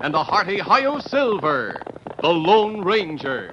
and a hearty Hi-Yo Silver, the Lone Ranger.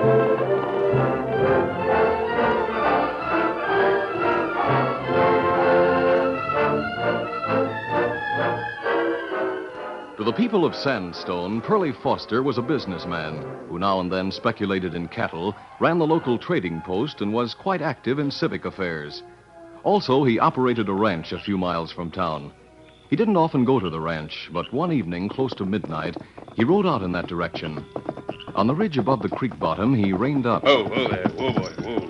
The people of Sandstone, Pearlie Foster was a businessman who now and then speculated in cattle, ran the local trading post, and was quite active in civic affairs. Also, he operated a ranch a few miles from town. He didn't often go to the ranch, but one evening, close to midnight, he rode out in that direction. On the ridge above the creek bottom, he reined up. Oh, whoa there. Whoa, boy, whoa.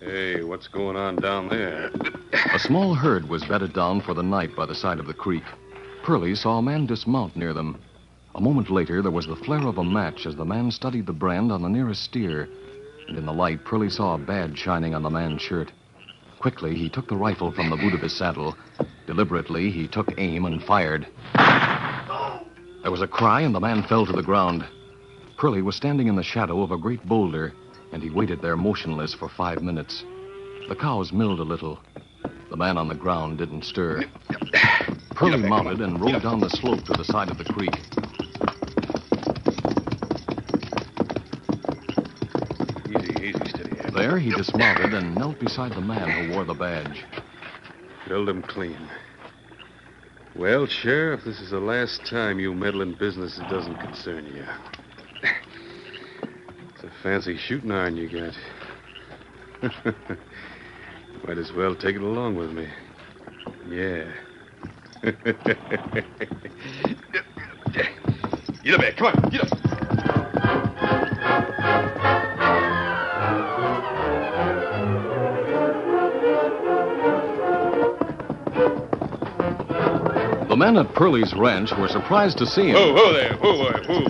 Hey, what's going on down there? A small herd was bedded down for the night by the side of the creek. Pearlie saw a man dismount near them. A moment later, there was the flare of a match as the man studied the brand on the nearest steer. And in the light, Pearlie saw a badge shining on the man's shirt. Quickly, he took the rifle from the boot of his saddle. Deliberately, he took aim and fired. There was a cry, and the man fell to the ground. Pearlie was standing in the shadow of a great boulder, and he waited there motionless for five minutes. The cows milled a little. The man on the ground didn't stir. Pearlie mounted and rode down the slope to the side of the creek. Easy, easy, steady. There, he dismounted and knelt beside the man who wore the badge. Killed him clean. Well, Sheriff, this is the last time you meddle in business that doesn't concern you. It's a fancy shooting iron you got. Might as well take it along with me. Yeah. Get up there. Come on. Get up. The men at Pearlie's ranch were surprised to see him. Whoa, whoa there. Whoa, whoa, whoa.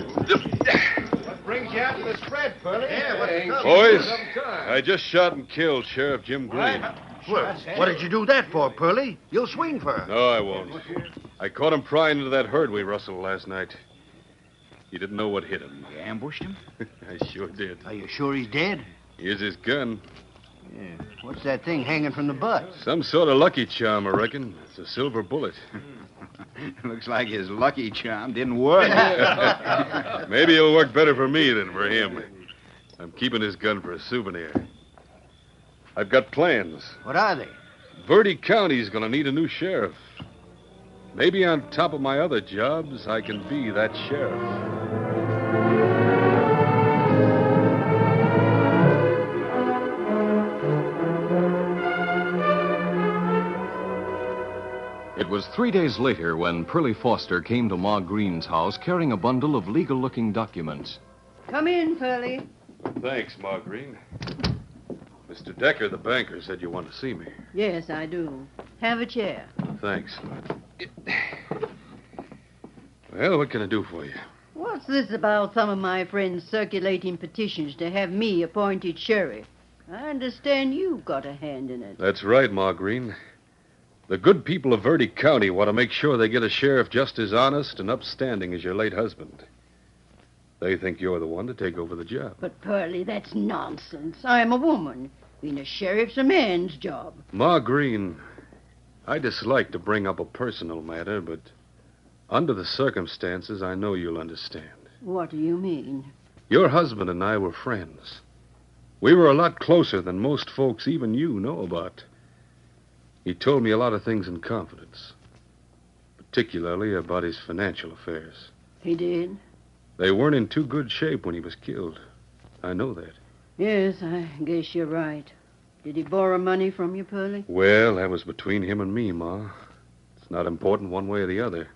What brings you out to the spread, Pearlie? Yeah, what's? Boys, I just shot and killed Sheriff Jim Green. Well, what did you do that for, Pearlie? You'll swing for her. No, I won't. I caught him prying into that herd we rustled last night. He didn't know what hit him. You ambushed him? I sure did. Are you sure he's dead? Here's his gun. Yeah. What's that thing hanging from the butt? Some sort of lucky charm, I reckon. It's a silver bullet. Looks like his lucky charm didn't work. Maybe it'll work better for me than for him. I'm keeping his gun for a souvenir. I've got plans. What are they? Verde County's going to need a new sheriff. Maybe on top of my other jobs, I can be that sheriff. It was three days later when Pearlie Foster came to Ma Green's house carrying a bundle of legal looking documents. Come in, Pearlie. Thanks, Ma Green. Mr. Decker, the banker, said you want to see me. Yes, I do. Have a chair. Thanks. Well, what can I do for you? What's this about some of my friends circulating petitions to have me appointed sheriff? I understand you've got a hand in it. That's right, Ma Green. The good people of Verde County want to make sure they get a sheriff just as honest and upstanding as your late husband. They think you're the one to take over the job. But, Pearlie, that's nonsense. I'm a woman. Being a sheriff's a man's job. Ma Green, I dislike to bring up a personal matter, but under the circumstances, I know you'll understand. What do you mean? Your husband and I were friends. We were a lot closer than most folks, even you, know about. He told me a lot of things in confidence, particularly about his financial affairs. He did? They weren't in too good shape when he was killed. I know that. Yes, I guess you're right. Did he borrow money from you, Pearlie? Well, that was between him and me, Ma. It's not important one way or the other.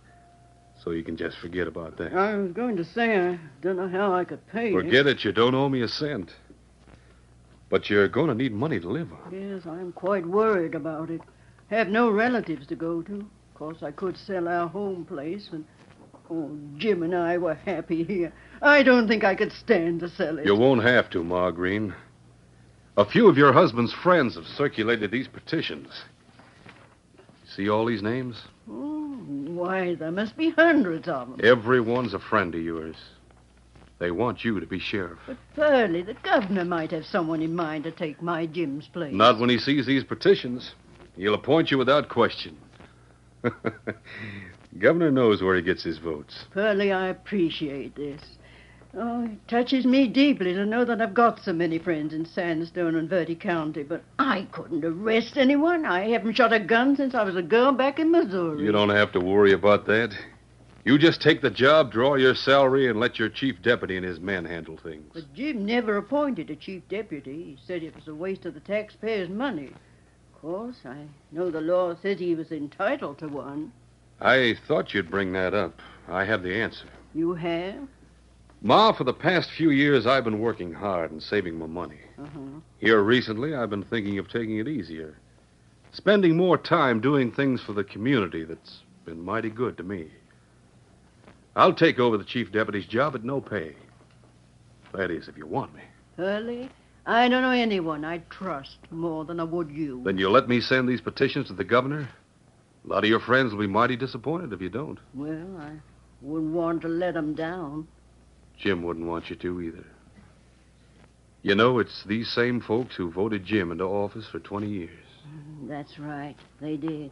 So you can just forget about that. I was going to say I don't know how I could pay you. Forget it. You don't owe me a cent. But you're going to need money to live on. Yes, I'm quite worried about it. Have no relatives to go to. Of course, I could sell our home place, and oh, Jim and I were happy here. I don't think I could stand to sell it. You won't have to, Ma Green. A few of your husband's friends have circulated these petitions. See all these names? Oh, why, there must be hundreds of them. Everyone's a friend of yours. They want you to be sheriff. But Pearlie, the governor might have someone in mind to take my Jim's place. Not when he sees these petitions. He'll appoint you without question. Governor knows where he gets his votes. Pearlie, I appreciate this. Oh, it touches me deeply to know that I've got so many friends in Sandstone and Verde County, but I couldn't arrest anyone. I haven't shot a gun since I was a girl back in Missouri. You don't have to worry about that. You just take the job, draw your salary, and let your chief deputy and his men handle things. But Jim never appointed a chief deputy. He said it was a waste of the taxpayers' money. Of course, I know the law says he was entitled to one. I thought you'd bring that up. I have the answer. You have? Ma, for the past few years, I've been working hard and saving my money. Uh-huh. Here recently, I've been thinking of taking it easier. Spending more time doing things for the community that's been mighty good to me. I'll take over the chief deputy's job at no pay. That is, if you want me. Pearlie, I don't know anyone I'd trust more than I would you. Then you'll let me send these petitions to the governor? A lot of your friends will be mighty disappointed if you don't. Well, I wouldn't want to let 'em down. Jim wouldn't want you to either. You know, it's these same folks who voted Jim into office for 20 years. That's right. They did.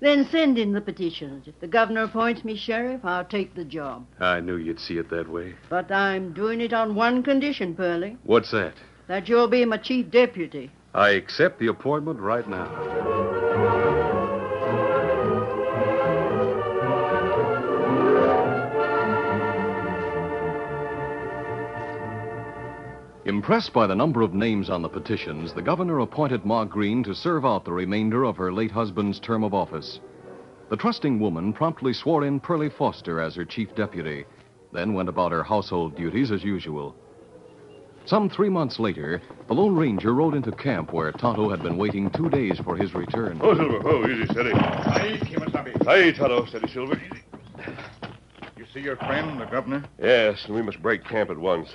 Then send in the petitions. If the governor appoints me sheriff, I'll take the job. I knew you'd see it that way. But I'm doing it on one condition, Pearlie. What's that? That you'll be my chief deputy. I accept the appointment right now. Impressed by the number of names on the petitions, the governor appointed Ma Green to serve out the remainder of her late husband's term of office. The trusting woman promptly swore in Pearlie Foster as her chief deputy, then went about her household duties as usual. Some three months later, the Lone Ranger rode into camp where Tonto had been waiting two days for his return. Oh, Silver. Oh, easy, steady. Hi, Kimasabi. Hi, Tonto. Steady, Silver. Easy. You see your friend, the governor? Yes, and we must break camp at once.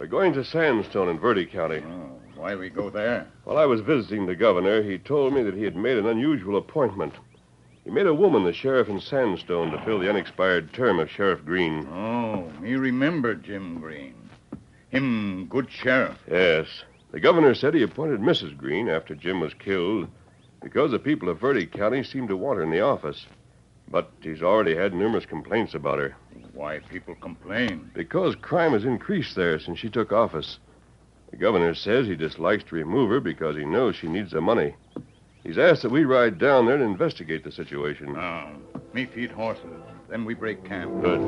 We're going to Sandstone in Verde County. Oh, why we go there? While I was visiting the governor, he told me that he had made an unusual appointment. He made a woman the sheriff in Sandstone to fill the unexpired term of Sheriff Green. Oh, me remember Jim Green. Him good sheriff. Yes. The governor said he appointed Mrs. Green after Jim was killed because the people of Verde County seemed to want her in the office. But he's already had numerous complaints about her. Why people complain? Because crime has increased there since she took office. The governor says he dislikes to remove her because he knows she needs the money. He's asked that we ride down there and investigate the situation. No. Me feed horses. Then we break camp. Good.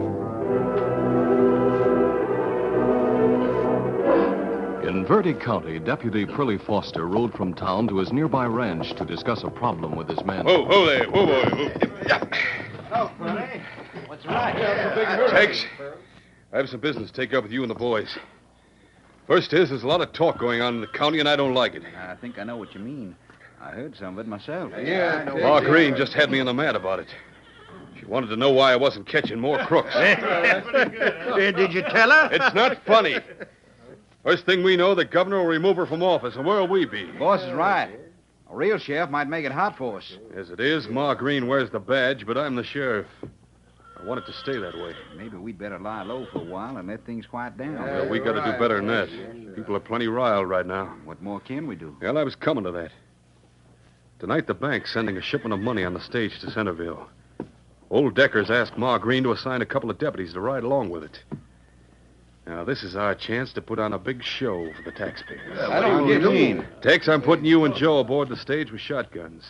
In Verde County, Deputy Pearlie Foster rode from town to his nearby ranch to discuss a problem with his men. Whoa, whoa there. Whoa, boy. Whoa. Purdy. What's right? Tex, I have some business to take up with you and the boys. First is, there's a lot of talk going on in the county, and I don't like it. I think I know what you mean. I heard some of it myself. Yeah, I know. Ma Green just had me in the mat about it. She wanted to know why I wasn't catching more crooks. did you tell her? It's not funny. First thing we know, the governor will remove her from office, and where'll we be? Boss is right. A real sheriff might make it hot for us. As it is, Ma Green wears the badge, but I'm the sheriff. I want it to stay that way. Maybe we'd better lie low for a while and let things quiet down. Well, we got to do better than that. People are plenty riled right now. What more can we do? Well, I was coming to that. Tonight, the bank's sending a shipment of money on the stage to Centerville. Old Decker's asked Ma Green to assign a couple of deputies to ride along with it. Now, this is our chance to put on a big show for the taxpayers. I don't get mean. Tex, I'm putting you and Joe aboard the stage with shotguns.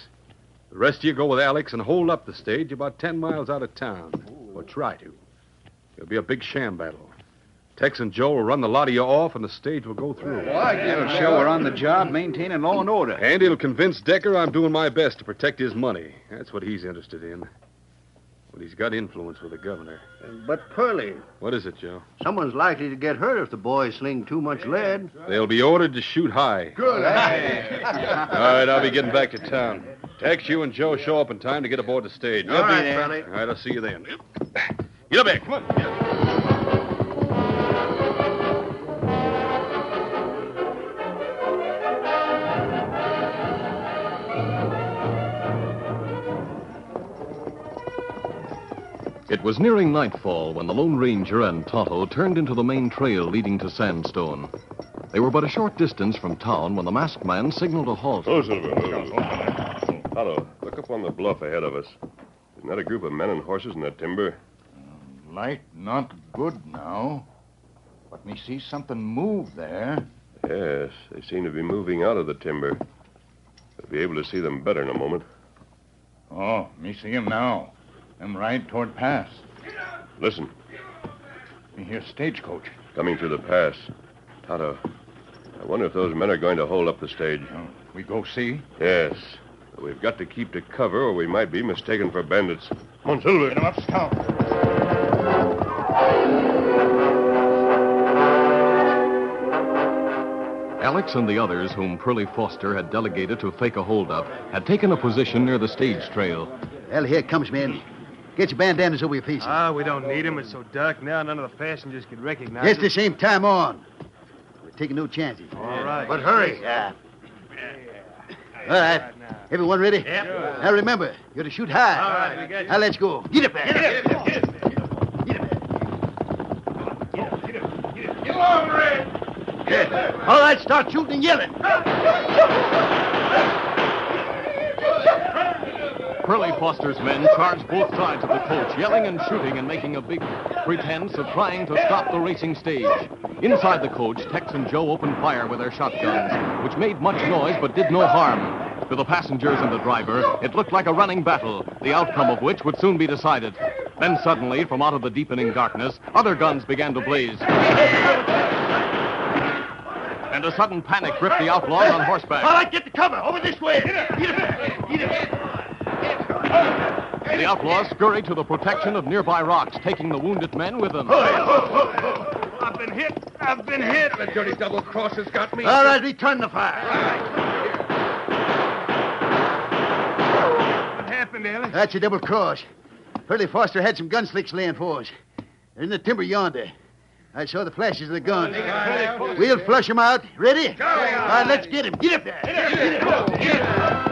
The rest of you go with Alex and hold up the stage about ten miles out of town. Or try to. There'll be a big sham battle. Tex and Joe will run the lot of you off, and the stage will go through. It'll show we're on the job maintaining law and order. And it'll convince Decker I'm doing my best to protect his money. That's what he's interested in. But he's got influence with the governor. Uh, but, Pearlie, What is it, Joe? someone's likely to get hurt if the boys sling too much lead. They'll be ordered to shoot high. Good. All right, I'll be getting back to town. Tex, you and Joe show up in time to get aboard the stage. All right, Pearlie. All right, I'll see you then. Get up there. Come on. It was nearing nightfall when the Lone Ranger and Tonto turned into the main trail leading to Sandstone. They were but a short distance from town when the masked man signaled a halt. Oh, Silver. Oh. Tonto, look up on the bluff ahead of us. Isn't that a group of men and horses in that timber? Light not good now. But me see something move there. Yes, they seem to be moving out of the timber. We'll be able to see them better in a moment. Oh, me see him now. Them ride toward pass. Listen, Me hear stagecoach. coming through the pass. Tonto, I wonder if those men are going to hold up the stage. Oh, we go see. Yes. But we've got to keep to cover, or we might be mistaken for bandits. Come on, Silver. Get him up, scout. Alex and the others whom Pearlie Foster had delegated to fake a holdup had taken a position near the stage trail. Well, here comes, men. Get your bandanas over your faces. Ah, we don't need 'em. It's so dark now, none of the passengers could recognize Just us. the same time on. We're taking no chances. All right. But hurry. Yeah. All right. Everyone ready? Yep. Now remember, you're to shoot high. All right, we got you. Now let's go. Get up there. Get up, Get along, Red. Get up. All right, start shooting and yelling. Pearlie Foster's men charged both sides of the coach, yelling and shooting and making a big pretense of trying to stop the racing stage. Inside the coach, Tex and Joe opened fire with their shotguns, which made much noise but did no harm. To the passengers and the driver, it looked like a running battle, the outcome of which would soon be decided. Then suddenly, from out of the deepening darkness, other guns began to blaze. And a sudden panic gripped the outlaws on horseback. All right, get the cover. Over this way. Get up. Get up. Get up. The outlaws scurried to the protection of nearby rocks, taking the wounded men with them. I've been hit. I've been hit. The dirty double cross has got me. All right, return the fire. What happened, Alex? That's a double cross. Pearlie Foster had some gun slicks laying for us. They're in the timber yonder. I saw the flashes of the guns. We'll flush them out. Ready? All right, let's get him. Get up there. Get up.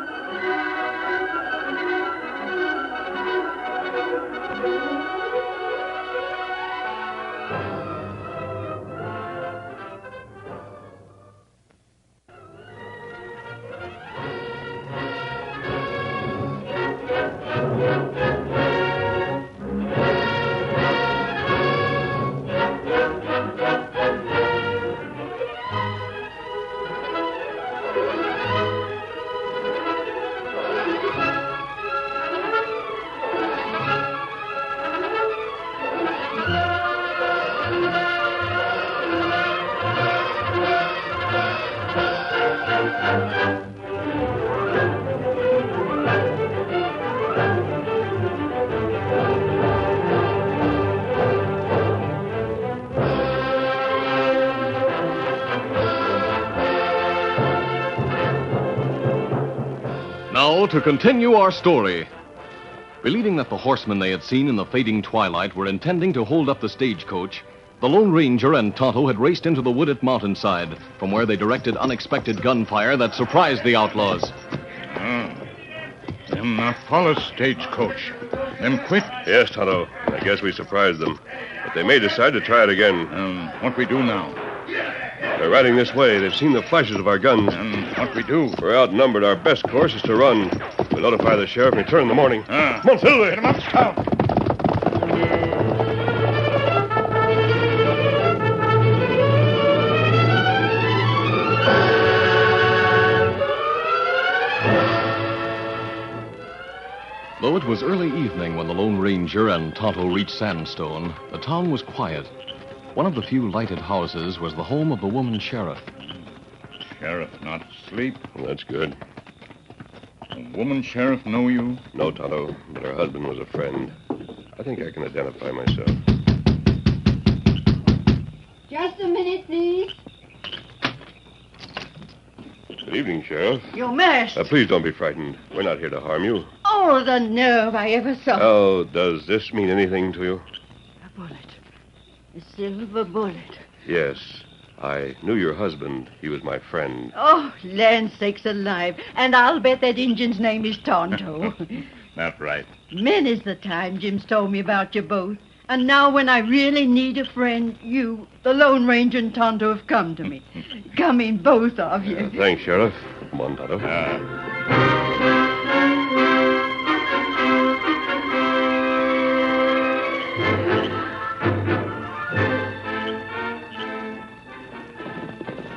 To continue our story. Believing that the horsemen they had seen in the fading twilight were intending to hold up the stagecoach, the Lone Ranger and Tonto had raced into the wooded mountainside, from where they directed unexpected gunfire that surprised the outlaws. Ah. Them not follow stagecoach. Them quit. Yes, Tonto. I guess we surprised them. But they may decide to try it again. Um, what we do now? They're riding this way. They've seen the flashes of our guns. And what we do? We're outnumbered. Our best course is to run. We'll notify the sheriff and return in the morning. Ah. Come on, Silver. Get 'em up, Scout. Though it was early evening when the Lone Ranger and Tonto reached Sandstone, the town was quiet. One of the few lighted houses was the home of the woman sheriff. Sheriff not asleep. That's good. A woman sheriff know you? No, Tonto, but her husband was a friend. I think I can identify myself. Just a minute, please. Good evening, Sheriff. You're masked. Uh, please don't be frightened. We're not here to harm you. Oh, the nerve I ever saw. Oh, does this mean anything to you? A bullet. A silver bullet. Yes. I knew your husband. He was my friend. Oh, land sakes alive. And I'll bet that Injun's name is Tonto. That right. Many's the time Jim's told me about you both. And now when I really need a friend, you, the Lone Ranger and Tonto have come to me. come in, both of you. Uh, thanks, Sheriff. Come on, Tonto. Ah.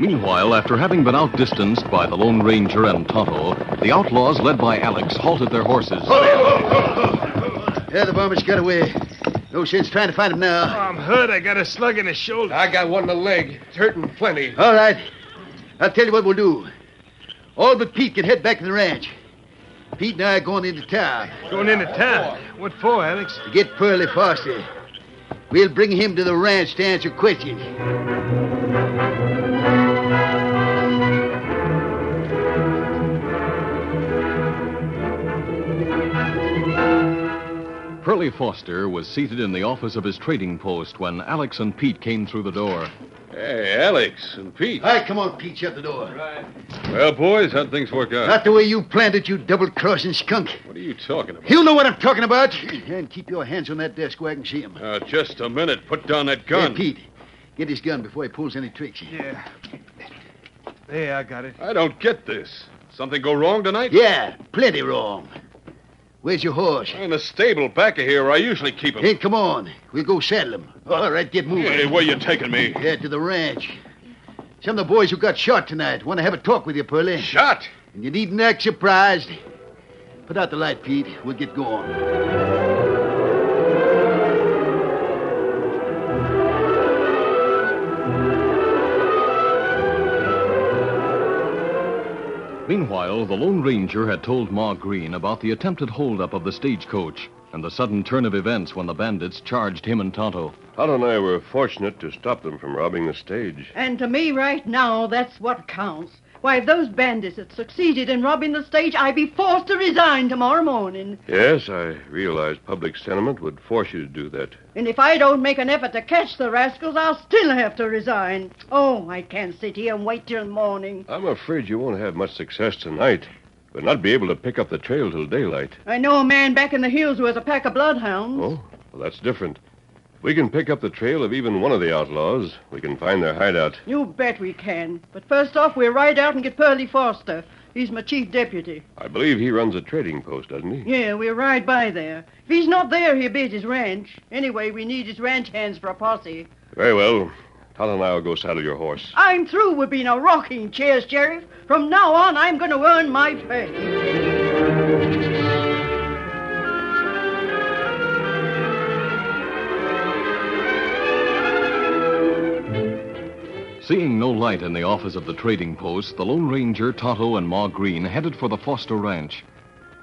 Meanwhile, after having been outdistanced by the Lone Ranger and Tonto, the outlaws, led by Alex, halted their horses. Yeah, the varmint's got away. No sense trying to find him now. Oh, now. I'm hurt. I got a slug in the shoulder. I got one in the leg. It's hurting plenty. All right. I'll tell you what we'll do. All but Pete can head back to the ranch. Pete and I are going into town Going into town. What for, Alex? to get Pearlie Foster. We'll bring him to the ranch to answer questions. Pearlie Foster was seated in the office of his trading post when Alex and Pete came through the door. Hey, Alex and Pete. All right, come on, Pete, shut the door. Right. Well, boys, how'd things work out? Not the way you planned it, you double-crossing skunk. What are you talking about? You know what I'm talking about. And keep your hands on that desk where I can see him. Uh, just a minute. Put down that gun. Hey, Pete, get his gun before he pulls any tricks. Yeah. There, I got it. I don't get this. Something go wrong tonight? Yeah, plenty wrong. Where's your horse? In the stable back of here where I usually keep him. Hey, come on. We'll go saddle him. All right, get moving. Hey, where are you taking me? Yeah, to the ranch. Some of the boys who got shot tonight want to have a talk with you, Pearlie. Shot? And you needn't act surprised. Put out the light, Pete. We'll get going. Meanwhile, the Lone Ranger had told Ma Green about the attempted holdup of the stagecoach and the sudden turn of events when the bandits charged him and Tonto. Tonto and I were fortunate to stop them from robbing the stage. And to me, right now, that's what counts. Why, if those bandits had succeeded in robbing the stage, I'd be forced to resign tomorrow morning. Yes, I realize public sentiment would force you to do that. And if I don't make an effort to catch the rascals, I'll still have to resign. Oh, I can't sit here and wait till morning. I'm afraid you won't have much success tonight. We'll not be able to pick up the trail till daylight. I know a man back in the hills who has a pack of bloodhounds. Oh, well, that's different. We can pick up the trail of even one of the outlaws. We can find their hideout. You bet we can. But first off, we'll ride out and get Pearlie Foster. He's my chief deputy. I believe he runs a trading post, doesn't he? Yeah, we'll ride by there. If he's not there, he'll be at his ranch. Anyway, we need his ranch hands for a posse. Very well. Tonto and I will go saddle your horse. I'm through with being a rocking chair, Sheriff. From now on, I'm going to earn my pay. Seeing no light in the office of the trading post, the Lone Ranger, Tonto, and Ma Green headed for the Foster Ranch.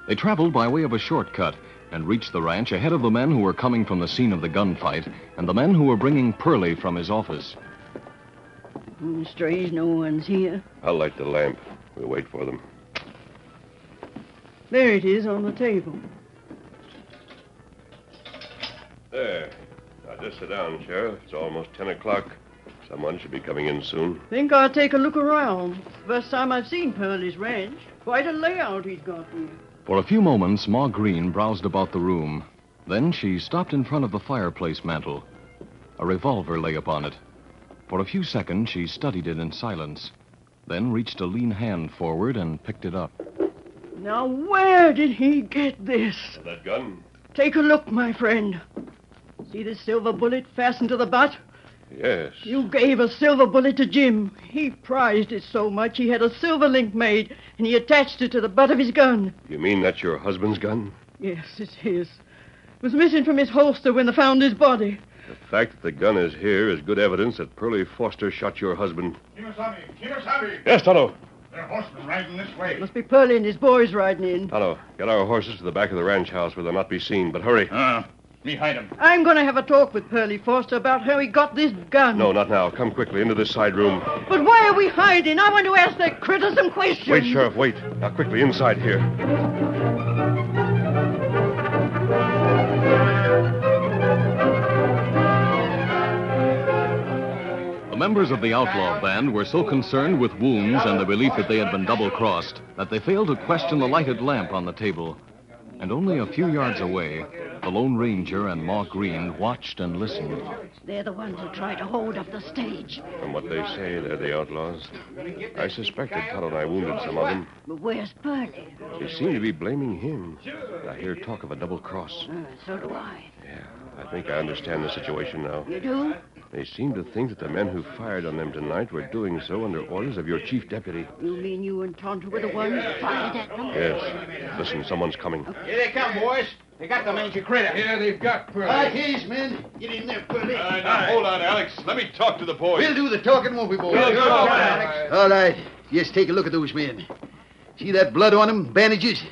They traveled by way of a shortcut and reached the ranch ahead of the men who were coming from the scene of the gunfight and the men who were bringing Pearlie from his office. Strange no one's here. I'll light the lamp. We'll wait for them. There it is on the table. There. Now, just sit down, Sheriff. It's almost 10 o'clock. Someone should be coming in soon. Think I'll take a look around. First time I've seen Pearlie's ranch. Quite a layout he's got here. For a few moments, Ma Green browsed about the room. Then she stopped in front of the fireplace mantel. A revolver lay upon it. For a few seconds, she studied it in silence, then reached a lean hand forward and picked it up. Now, where did he get this? That gun? Take a look, my friend. See this silver bullet fastened to the butt? Yes. You gave a silver bullet to Jim. He prized it so much he had a silver link made, and he attached it to the butt of his gun. You mean that's your husband's gun? Yes, it's his. It was missing from his holster when they found his body. The fact that the gun is here is good evidence that Pearlie Foster shot your husband. Kimasabi! Kimasabi! Yes, Tonto. There are horsemen riding this way. Must be Pearlie and his boys riding in. Tonto, get our horses to the back of the ranch house where they'll not be seen, but hurry. Ah, me hide 'em. I'm going to have a talk with Pearlie Foster about how he got this gun. No, not now. Come quickly into this side room. But why are we hiding? I want to ask that critter some questions. Wait, Sheriff, wait. Now, quickly, inside here. The members of the outlaw band were so concerned with wounds and the belief that they had been double crossed that they failed to question the lighted lamp on the table. And only a few yards away, the Lone Ranger and Ma Green watched and listened. They're the ones who tried to hold up the stage. From what they say, they're the outlaws. I suspected Tonto and I wounded some of them. But where's Pearlie? They seem to be blaming him. I hear talk of a double cross. Uh, so do I. Yeah, I think I understand the situation now. You do? They seem to think that the men who fired on them tonight were doing so under orders of your chief deputy. You mean you and Tonto were the ones who fired at them? Yes. Listen, someone's coming. Here they come, boys. They got the mangy critter. Yeah, they've got Right, Pearlie. here's men. Get in there, Pearlie. Uh, now, hold on, Alex. Let me talk to the boys. We'll do the talking, won't we, boys? We'll go, Alex. All right. Just take a look at those men. See that blood on him? Bandages?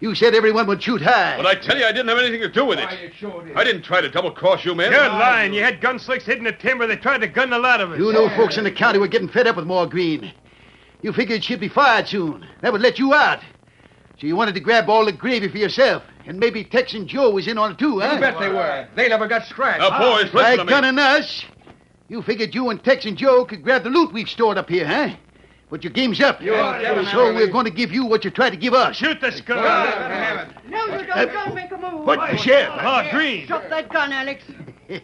You said everyone would shoot high. But I tell you, I didn't have anything to do with it. I didn't try to double cross you, men. You're lying. You had gun slicks hidden in the timber. They tried to gun the lot of us. You know folks in the county were getting fed up with Ma Green. You figured she'd be fired soon. That would let you out. So you wanted to grab all the gravy for yourself. And maybe Tex and Joe was in on it too, huh? You bet they were. They never got scratched. Now, boys, listen By to me. gunning us. You figured you and Tex and Joe could grab the loot we've stored up here, huh? But your game's up. so we're going to give you what you tried to give us. Shoot the skunk. No, you don't. Don't make a move. What, the sheriff? Oh, ah, Green. Drop that gun, Alex.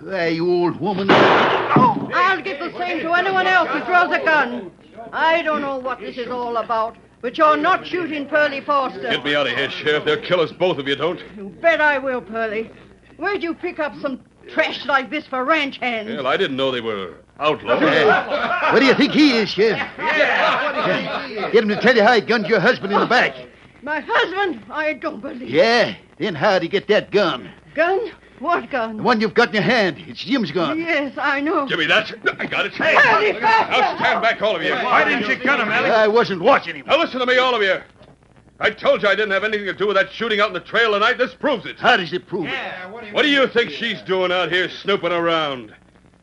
Why, you old woman. Oh, I'll give the same to anyone else who throws a gun. I don't know what this is all about, but you're not shooting Pearlie Foster. Get me out of here, Sheriff. They'll kill us both if you don't. You bet I will, Pearlie. Where'd you pick up some trash like this for ranch hands? Well, I didn't know they were outlaws. Hey, what do you think he is, Sheriff? Get him to tell you how he gunned your husband in the back. My husband? I don't believe. Yeah? Then how'd he get that gun? Gun? What gun? The one you've got in your hand. It's Jim's gun. Yes, I know. Give me that. I got it. Pearlie Now Foster! stand back, all of you. Why didn't you gun him, Alex? I wasn't watching him. Now listen to me, all of you. I told you I didn't have anything to do with that shooting out in the trail tonight. This proves it. How does it prove it? What do you think she's doing out here snooping around?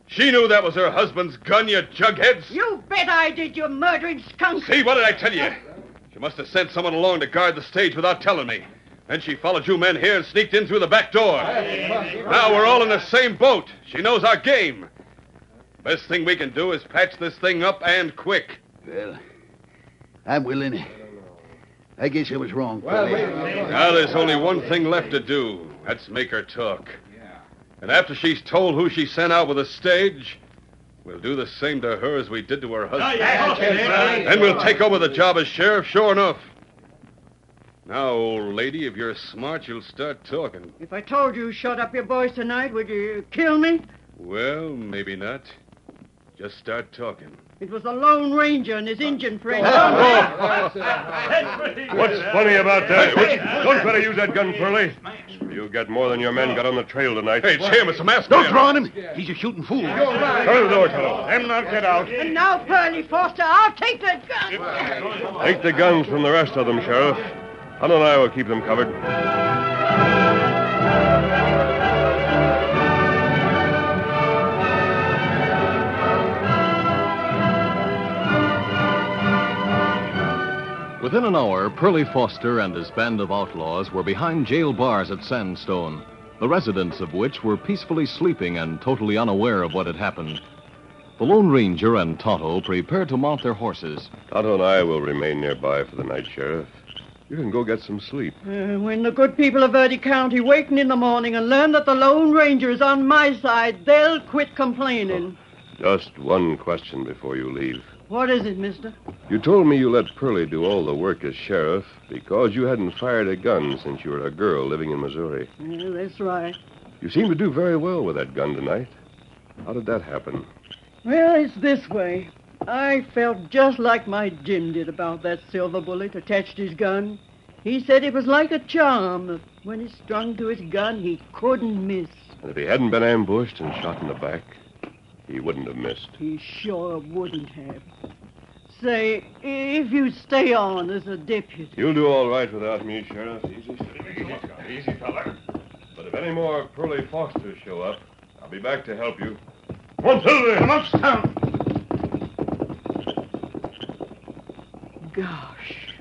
She knew that was her husband's gun, you jugheads. You bet I did, you murdering skunk. See, what did I tell you? She must have sent someone along to guard the stage without telling me. Then she followed you men here and sneaked in through the back door. Now we're all in the same boat. She knows our game. Best thing we can do is patch this thing up and quick. Well, I'm willing. I guess I was wrong, Pearlie. Now there's only one thing left to do. That's make her talk. Yeah. And after she's told who she sent out with the stage, we'll do the same to her as we did to her husband. Then we'll take over the job as sheriff, sure enough. Now, old lady, if you're smart, you'll start talking. If I told you shut up your boys tonight, would you kill me? Well, maybe not. Just start talking. It was the Lone Ranger and his Indian friend. What's funny about that? Uh, uh, uh, don't try to use that gun, Pearlie. You get more than your men got on the trail tonight. Hey, it's him. It's a masked Don't draw on him. He's a shooting fool. Cover the door, fellow. Them not get out. And now, Pearlie Foster, I'll take that gun. Take the guns from the rest of them, Sheriff. Hunt and I will keep them covered. Within an hour, Pearlie Foster and his band of outlaws were behind jail bars at Sandstone, the residents of which were peacefully sleeping and totally unaware of what had happened. The Lone Ranger and Tonto prepared to mount their horses. Tonto and I will remain nearby for the night, Sheriff. You can go get some sleep. Uh, when the good people of Verde County waken in the morning and learn that the Lone Ranger is on my side, they'll quit complaining. Just one question before you leave. What is it, mister? You told me you let Pearlie do all the work as sheriff because you hadn't fired a gun since you were a girl living in Missouri. Yeah, that's right. You seem to do very well with that gun tonight. How did that happen? Well, it's this way. I felt just like my Jim did about that silver bullet attached to his gun. He said it was like a charm. that When it strung to his gun, he couldn't miss. And if he hadn't been ambushed and shot in the back, he wouldn't have missed. He sure wouldn't have. Say, if you stay on as a deputy. You'll do all right without me, Sheriff. Easy, easy, easy, fella. But if any more Pearlie Fosters show up, I'll be back to help you. Come on, Silver! Come on, down! Gosh,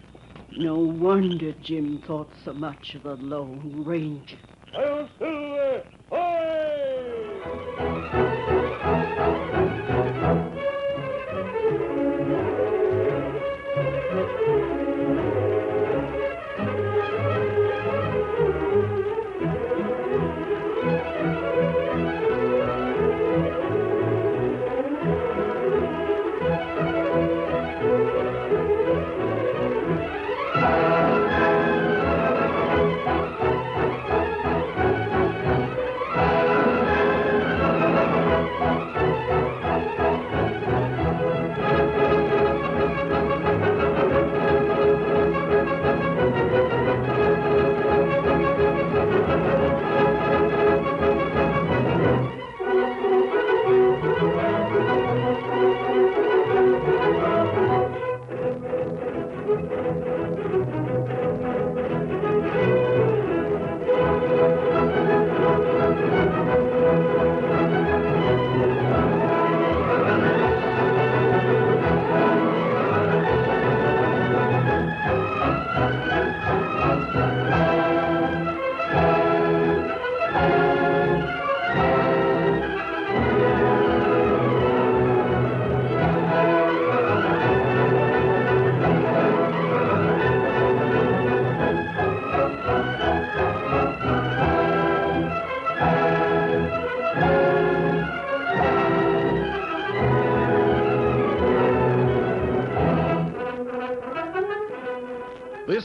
no wonder Jim thought so much of the Lone Ranger. Hail, Silver! Música